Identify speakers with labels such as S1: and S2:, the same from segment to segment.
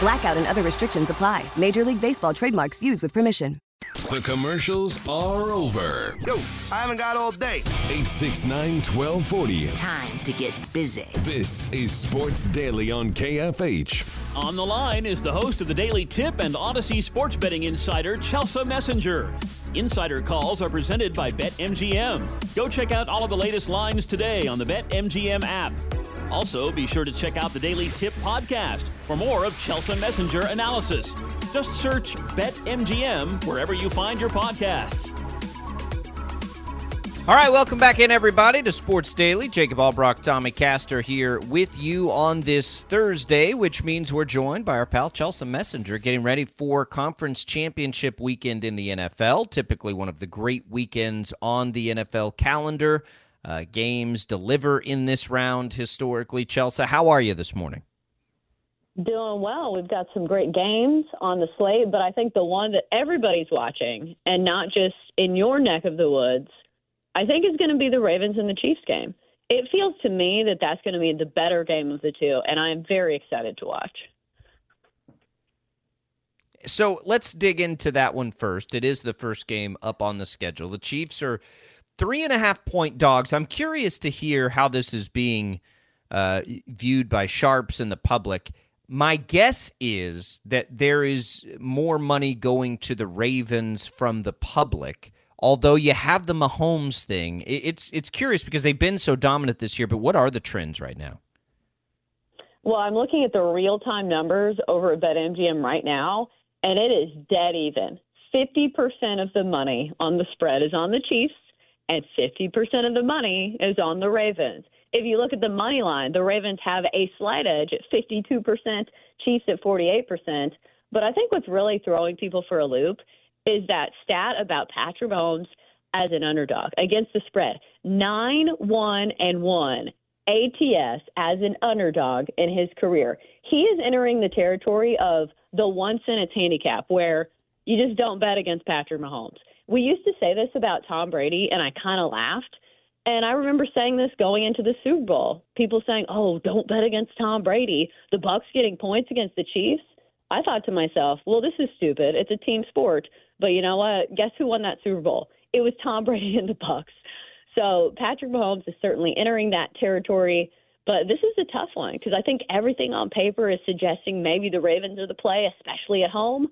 S1: Blackout and other restrictions apply. Major League Baseball trademarks used with permission.
S2: The commercials are over.
S3: Yo, I haven't got all day.
S2: 869 1240.
S4: Time to get busy.
S2: This is Sports Daily on KFH.
S5: On the line is the host of the Daily Tip and Audacy Sports Betting Insider, Chelsa Messinger. Insider calls are presented by BetMGM. Go check out all of the latest lines today on the BetMGM app. Also, be sure to check out the Daily Tip podcast for more of Chelsa Messinger analysis. Just search BetMGM wherever you find your podcasts.
S6: All right, welcome back in, everybody, to Sports Daily. Jacob Albrock, Tommy Castor here with you on this Thursday, which means we're joined by our pal Chelsa Messinger, getting ready for conference championship weekend in the NFL. Typically, one of the great weekends on the NFL calendar. Uh, games deliver in this round historically. Chelsa, how are you this morning?
S7: Doing well. We've got some great games on the slate, but I think the one that everybody's watching, and not just in your neck of the woods, I think is going to be the Ravens and the Chiefs game. It feels to me that that's going to be the better game of the two, and I'm very excited to watch.
S6: So let's dig into that one first. It is the first game up on the schedule. The Chiefs are three and a half point dogs. I'm curious to hear how this is being uh, viewed by sharps and the public. My guess is that there is more money going to the Ravens from the public although you have the Mahomes thing, it's it's curious because they've been so dominant this year. But what are the trends right now?
S7: Well, I'm looking at the real time numbers over at BetMGM right now, and it is dead even. 50% of the money on the spread is on the Chiefs, and 50% of the money is on the Ravens. If you look at the money line, the Ravens have a slight edge at 52%, Chiefs at 48%. But I think what's really throwing people for a loop is that stat about Patrick Mahomes as an underdog against the spread. 9 1 and 1 ATS as an underdog in his career. He is entering the territory of the one sentence handicap where you just don't bet against Patrick Mahomes. We used to say this about Tom Brady, and I kind of laughed. And I remember saying this going into the Super Bowl. People saying, "Oh, don't bet against Tom Brady. The Bucs getting points against the Chiefs." I thought to myself, "Well, this is stupid. It's a team sport." But you know what? Guess who won that Super Bowl? It was Tom Brady and the Bucs. So Patrick Mahomes is certainly entering that territory. But this is a tough one because I think everything on paper is suggesting maybe the Ravens are the play, especially at home.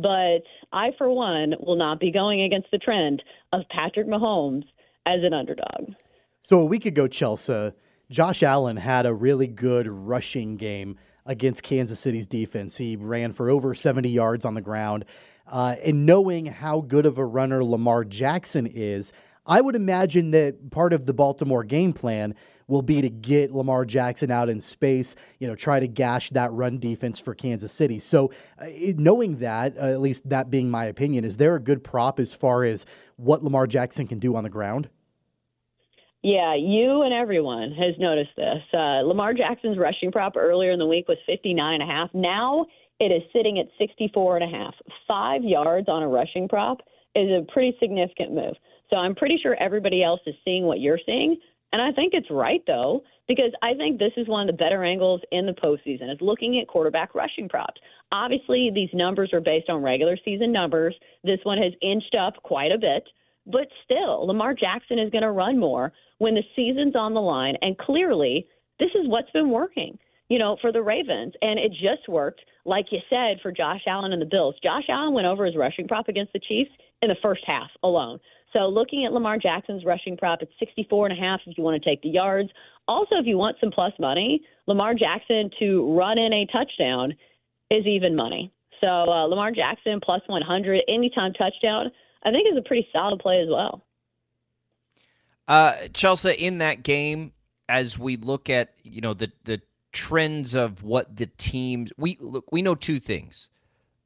S7: But I, for one, will not be going against the trend of Patrick Mahomes as an underdog.
S8: So a week ago, Chelsa, Josh Allen had a really good rushing game against Kansas City's defense. He ran for over 70 yards on the ground. Uh, and knowing how good of a runner Lamar Jackson is, I would imagine that part of the Baltimore game plan will be to get Lamar Jackson out in space, you know, try to gash that run defense for Kansas City. So, uh, knowing that, uh, at least that being my opinion, is there a good prop as far as what Lamar Jackson can do on the ground?
S7: Yeah, you and everyone has noticed this. Uh, Lamar Jackson's rushing prop earlier in the week was 59 and a half. Now it is sitting at 64 and a half. Five yards on a rushing prop is a pretty significant move. So I'm pretty sure everybody else is seeing what you're seeing. And I think it's right, though, because I think this is one of the better angles in the postseason is looking at quarterback rushing props. Obviously, these numbers are based on regular season numbers. This one has inched up quite a bit. But still, Lamar Jackson is going to run more when the season's on the line. And clearly, this is what's been working. you know, for the Ravens. And it just worked, like you said, for Josh Allen and the Bills. Josh Allen went over his rushing prop against the Chiefs in the first half alone. So looking at Lamar Jackson's rushing prop, it's 64 and a half if you want to take the yards. Also, if you want some plus money, Lamar Jackson to run in a touchdown is even money. So uh, Lamar Jackson plus 100 anytime touchdown, I think is a pretty solid play as well.
S6: Uh, Chelsa, in that game, as we look at you know the the trends of what the teams we look we know two things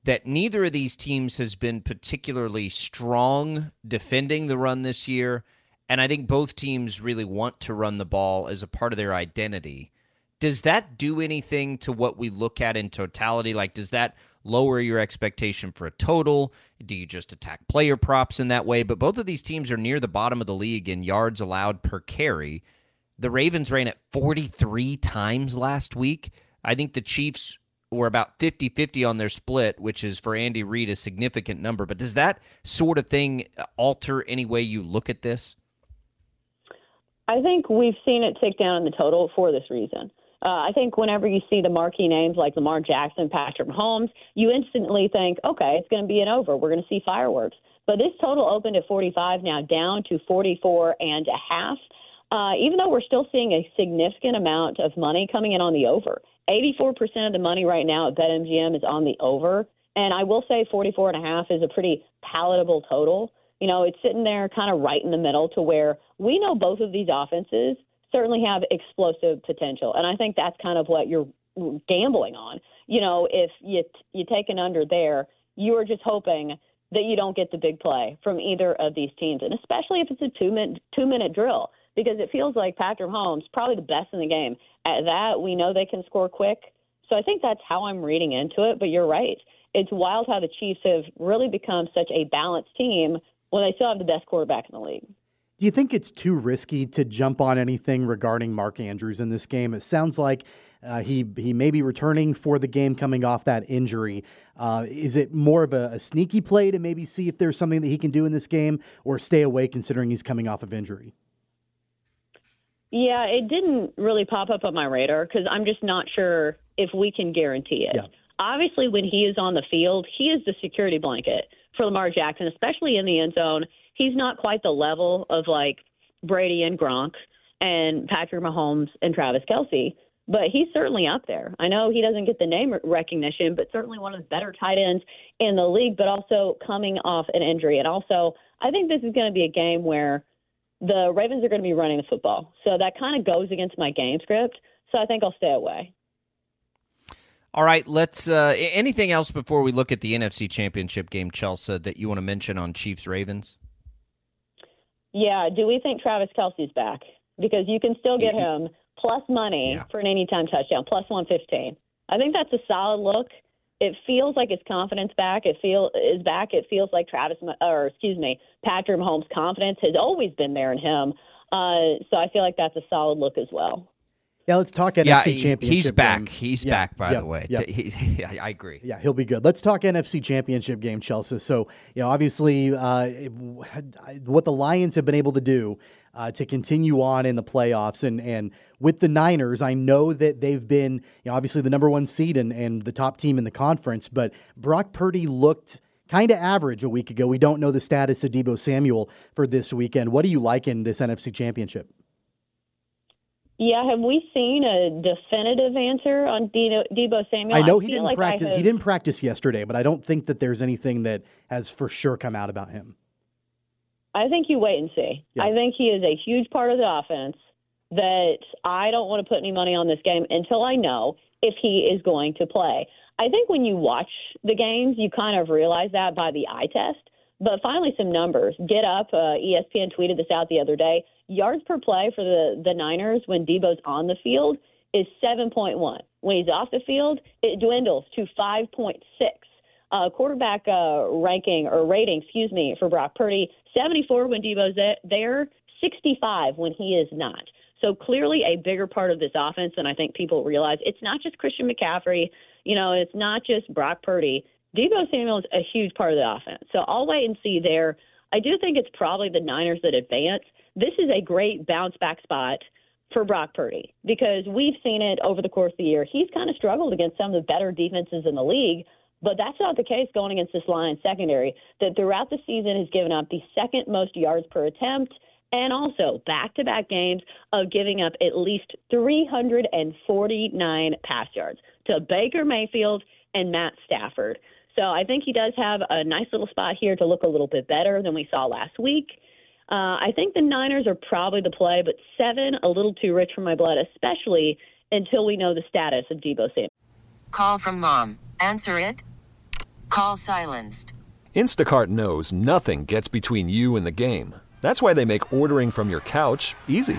S6: that neither of these teams has been particularly strong defending the run this year and I think both teams really want to run the ball as a part of their identity. Does that do anything to what we look at in totality? Like, does that lower your expectation for a total? Do you just attack player props in that way? But both of these teams are near the bottom of the league in yards allowed per carry. The Ravens ran it 43 times last week. I think the Chiefs were about 50 50 on their split, which is for Andy Reid a significant number. But does that sort of thing alter any way you look at this?
S7: I think we've seen it tick down in the total for this reason. Uh, I think whenever you see the marquee names like Lamar Jackson, Patrick Mahomes, you instantly think, okay, it's going to be an over. We're going to see fireworks. But this total opened at 45, now down to 44 and a half. Uh, even though we're still seeing a significant amount of money coming in on the over, 84% of the money right now at BetMGM is on the over. And I will say 44 and a half is a pretty palatable total. You know, it's sitting there kind of right in the middle to where we know both of these offenses certainly have explosive potential. And I think that's kind of what you're gambling on. You know, if you you take an under there, you are just hoping that you don't get the big play from either of these teams, and especially if it's a two minute two minute drill, because it feels like Patrick Mahomes probably the best in the game. At that, we know they can score quick. So I think that's how I'm reading into it. But you're right. It's wild how the Chiefs have really become such a balanced team when they still have the best quarterback in the league.
S8: Do you think it's too risky to jump on anything regarding Mark Andrews in this game? It sounds like uh, he he may be returning for the game coming off that injury. Uh, is it more of a, a, sneaky play to maybe see if there's something that he can do in this game, or stay away considering he's coming off of injury?
S7: Yeah, it didn't really pop up on my radar because I'm just not sure if we can guarantee it. Yeah. Obviously, when he is on the field, he is the security blanket for Lamar Jackson, especially in the end zone. He's not quite the level of like Brady and Gronk and Patrick Mahomes and Travis Kelce, but he's certainly up there. I know he doesn't get the name recognition, but certainly one of the better tight ends in the league, but also coming off an injury. And also, I think this is going to be a game where the Ravens are going to be running the football. So that kind of goes against my game script. So I think I'll stay away.
S6: All right, let's. Uh, anything else before we look at the NFC Championship game, Chelsa, that you want to mention on Chiefs Ravens?
S7: Yeah, do we think Travis Kelce's back? Because you can still get him plus money yeah. for an anytime touchdown, plus one fifteen. I think that's a solid look. It feels like his confidence back. It feel is back. It feels like Travis, or excuse me, Patrick Mahomes' confidence has always been there in him. Uh, so I feel like that's a solid look as well.
S8: Yeah, let's talk NFC yeah, Championship.
S6: He's back.
S8: Game.
S6: He's yeah, back, by yeah, the way. Yeah. He, I agree.
S8: Yeah, he'll be good. Let's talk NFC Championship game, Chelsa. So, you know, obviously, uh, what the Lions have been able to do uh, to continue on in the playoffs, and and with the Niners, I know that they've been, you know, obviously the number one seed and and the top team in the conference, but Brock Purdy looked kind of average a week ago. We don't know the status of Deebo Samuel for this weekend. What do you like in this NFC Championship?
S7: Yeah, have we seen a definitive answer on Deebo Samuel?
S8: I know he I didn't like practice. He didn't practice yesterday, but I don't think that there's anything that has for sure come out about him.
S7: I think you wait and see. Yeah. I think he is a huge part of the offense. That I don't want to put any money on this game until I know if he is going to play. I think when you watch the games, you kind of realize that by the eye test. But finally, some numbers. Get up. Uh, ESPN tweeted this out the other day yards per play for the, the Niners when Deebo's on the field is 7.1. When he's off the field, it dwindles to 5.6. Uh, quarterback uh, ranking or rating, excuse me, for Brock Purdy, 74 when Deebo's there, 65 when he is not. So clearly a bigger part of this offense than I think people realize. It's not just Christian McCaffrey, you know, it's not just Brock Purdy. Deebo Samuel is a huge part of the offense. So I'll wait and see there. I do think it's probably the Niners that advance this is a great bounce back spot for Brock Purdy because we've seen it over the course of the year. He's kind of struggled against some of the better defenses in the league, but that's not the case going against this Lions secondary that throughout the season has given up the second most yards per attempt and also back to back games of giving up at least 349 pass yards to Baker Mayfield and Matt Stafford. So I think he does have a nice little spot here to look a little bit better than we saw last week. Uh, I think the Niners are probably the play, but seven, a little too rich for my blood, especially until we know the status of Deebo Samuel.
S9: Call from mom. Answer it. Call silenced.
S10: Instacart knows nothing gets between you and the game. That's why they make ordering from your couch easy.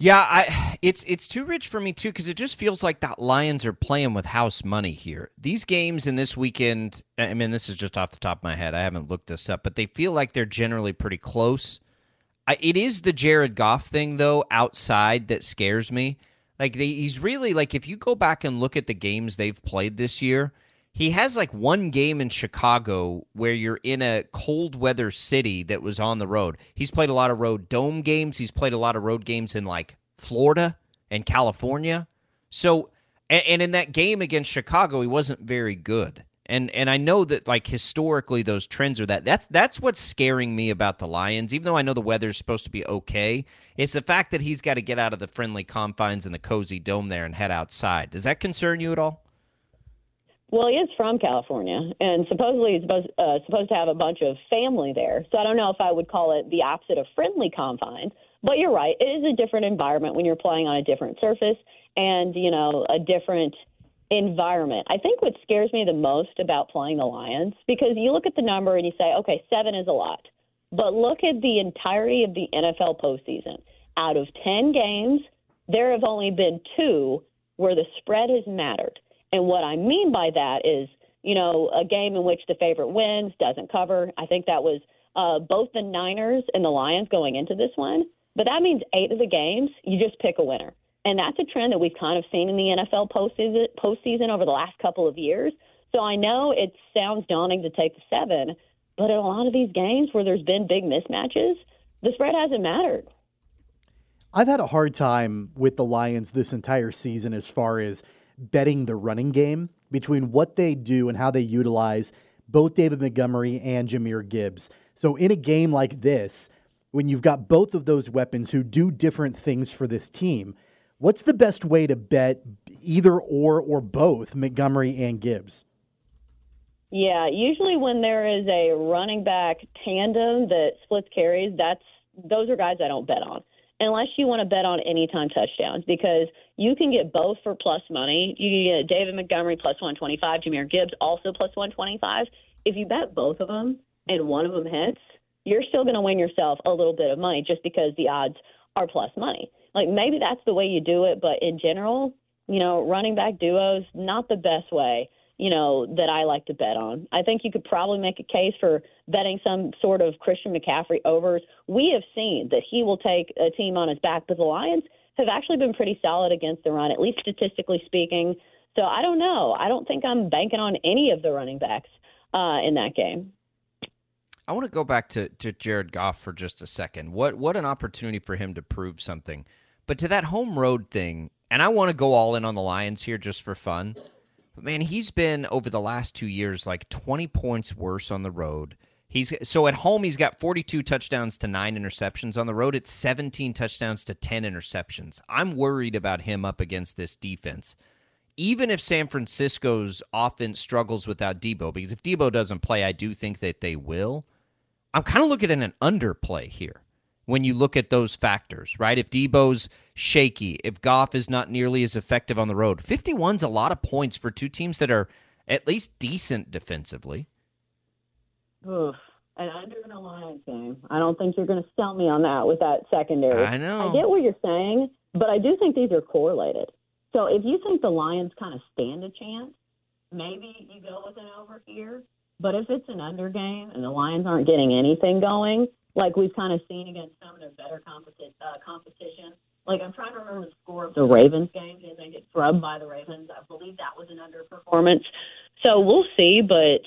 S6: Yeah, I it's it's too rich for me too because it just feels like that Lions are playing with house money here. These games in this weekend, I mean, this is just off the top of my head. I haven't looked this up, but they feel like they're generally pretty close. I, it is the Jared Goff thing though outside that scares me. Like they, he's really like if you go back and look at the games they've played this year, he has like one game in Chicago where you're in a cold weather city that was on the road. He's played a lot of road dome games. He's played a lot of road games in like Florida and California. So, and, in that game against Chicago, he wasn't very good. And and I know that like historically those trends are that that's that's what's scaring me about the Lions. Even though I know the weather's supposed to be okay, it's the fact that he's got to get out of the friendly confines and the cozy dome there and head outside. Does that concern you at all?
S7: Well, he is from California, and supposedly he's supposed, uh, supposed to have a bunch of family there. So I don't know if I would call it the opposite of friendly confines. But you're right; it is a different environment when you're playing on a different surface, and you know a different environment. I think what scares me the most about playing the Lions because you look at the number and you say, okay, seven is a lot, but look at the entirety of the NFL postseason. Out of ten games, there have only been two where the spread has mattered. And what I mean by that is, you know, a game in which the favorite wins, doesn't cover. I think that was uh, both the Niners and the Lions going into this one. But that means eight of the games, you just pick a winner. And that's a trend that we've kind of seen in the NFL postseason, postseason over the last couple of years. So I know it sounds daunting to take the seven, but in a lot of these games where there's been big mismatches, the spread hasn't mattered.
S8: I've had a hard time with the Lions this entire season as far as betting the running game between what they do and how they utilize both David Montgomery and Jahmyr Gibbs. So in a game like this, when you've got both of those weapons who do different things for this team, what's the best way to bet either or or both Montgomery and Gibbs?
S7: Yeah, usually when there is a running back tandem that splits carries, that's those are guys I don't bet on unless you want to bet on anytime touchdowns because you can get both for plus money. You can get David Montgomery plus 125, Jahmyr Gibbs also plus 125. If you bet both of them and one of them hits, you're still going to win yourself a little bit of money just because the odds are plus money. Like maybe that's the way you do it, but in general, you know, running back duos not the best way you know, that I like to bet on. I think you could probably make a case for betting some sort of Christian McCaffrey overs. We have seen that he will take a team on his back, but the Lions have actually been pretty solid against the run, at least statistically speaking. So I don't know. I don't think I'm banking on any of the running backs uh, in that game.
S6: I want to go back to, to Jared Goff for just a second. What what an opportunity for him to prove something. But to that home road thing, and I want to go all in on the Lions here just for fun. Man, he's been over the last two years like 20 points worse on the road. He's so at home he's got 42 touchdowns to 9 interceptions on the road it's 17 touchdowns to 10 interceptions. I'm worried about him up against this defense. even if San Francisco's offense struggles without Deebo because if Deebo doesn't play, I do think that they will. I'm kind of looking at an underplay here when you look at those factors, right? If Deebo's shaky, if Goff is not nearly as effective on the road, 51's a lot of points for two teams that are at least decent defensively.
S7: Oof. And under in a Lions game. I don't think you're going to sell me on that with that secondary.
S6: I know.
S7: I get what you're saying, but I do think these are correlated. So if you think the Lions kind of stand a chance, maybe you go with an over here. But if it's an under game and the Lions aren't getting anything going, like we've kind of seen against some of their better competi- uh, competition, like I'm trying to remember the score of the Ravens game because they get drubbed by the Ravens. I believe that was an underperformance. So we'll see, but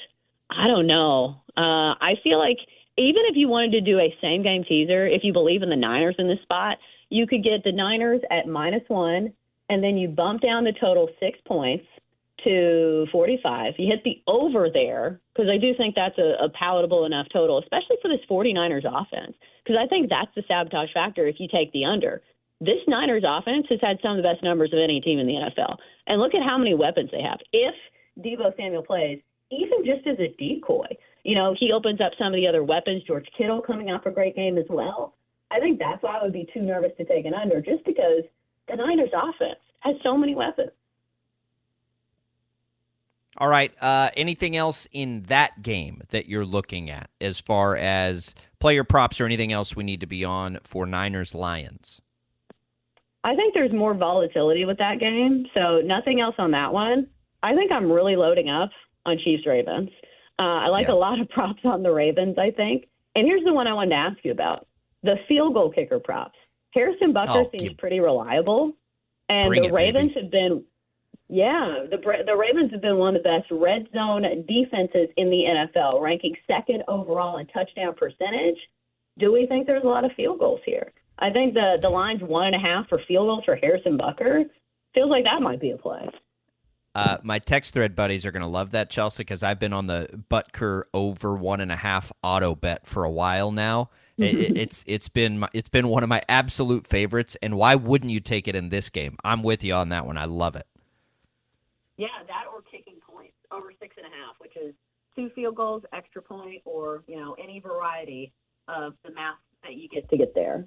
S7: I don't know. Uh, I feel like even if you wanted to do a same game teaser, if you believe in the Niners in this spot, you could get the Niners at minus one, and then you bump down the total six points to 45. You hit the over there because I do think that's a, a palatable enough total, especially for this 49ers offense. Because I think that's the sabotage factor if you take the under. This Niners offense has had some of the best numbers of any team in the NFL. And look at how many weapons they have. If Deebo Samuel plays, even just as a decoy, you know, he opens up some of the other weapons. George Kittle coming off a great game as well. I think that's why I would be too nervous to take an under, just because the Niners offense has so many weapons.
S6: All right. Uh, anything else in that game that you're looking at as far as player props or anything else we need to be on for Niners Lions?
S7: I think there's more volatility with that game, so nothing else on that one. I think I'm really loading up on Chiefs Ravens. Uh, I like
S6: Yeah.
S7: a lot of props on the Ravens, I think. And here's the one I wanted to ask you about the field goal kicker props. Harrison Butker
S6: Oh,
S7: seems pretty reliable, and the
S6: it,
S7: Ravens
S6: baby.
S7: have been, yeah, the the Ravens have been one of the best red zone defenses in the NFL, ranking second overall in touchdown percentage. Do we think there's a lot of field goals here? I think the the line's one and a half for field goals for Harrison Butker. Feels like that might be a play.
S6: Uh, my text thread buddies are going to love that, Chelsa, because I've been on the Butker over one and a half auto bet for a while now. It- it- it's it's been my, it's been one of my absolute favorites, and why wouldn't you take it in this game? I'm with you on that one. I love it.
S7: Yeah, that or kicking points over six and a half, which is two field goals, extra point, or you know any variety of the math that you get to get there.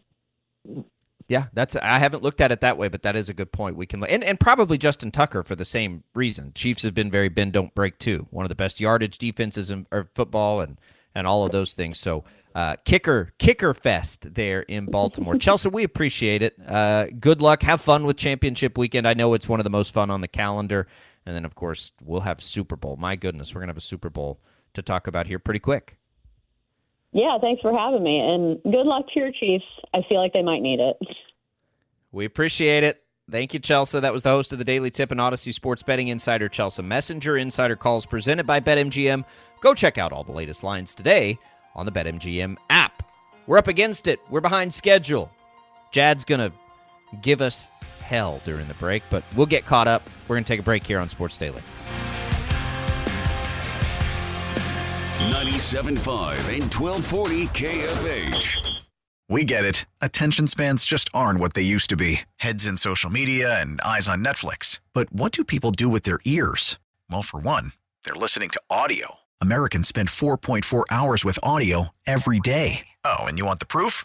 S6: Yeah, that's I haven't looked at it that way, but that is a good point. We can and and probably Justin Tucker for the same reason. Chiefs have been very bend don't break too. One of the best yardage defenses in or football and and all of those things. So uh, kicker kicker fest there in Baltimore. Chelsa, we appreciate it. Uh, good luck. Have fun with championship weekend. I know it's one of the most fun on the calendar. And then of course we'll have Super Bowl. My goodness, we're gonna have a Super Bowl to talk about here pretty quick.
S7: Yeah, thanks for having me, and good luck to your Chiefs. I feel like they might need it.
S6: We appreciate it. Thank you, Chelsa. That was the host of the Daily Tip and Audacy Sports Betting Insider, Chelsa Messinger. Insider calls presented by BetMGM. Go check out all the latest lines today on the BetMGM app. We're up against it. We're behind schedule. Jad's going to give us hell during the break, but we'll get caught up. We're going to take a break here on Sports Daily.
S2: 97.5 and 1240 KFH.
S3: We get it. Attention spans just aren't what they used to be heads in social media and eyes on Netflix. But what do people do with their ears? Well, for one, they're listening to audio. Americans spend 4.4 hours with audio every day. Oh, and you want the proof?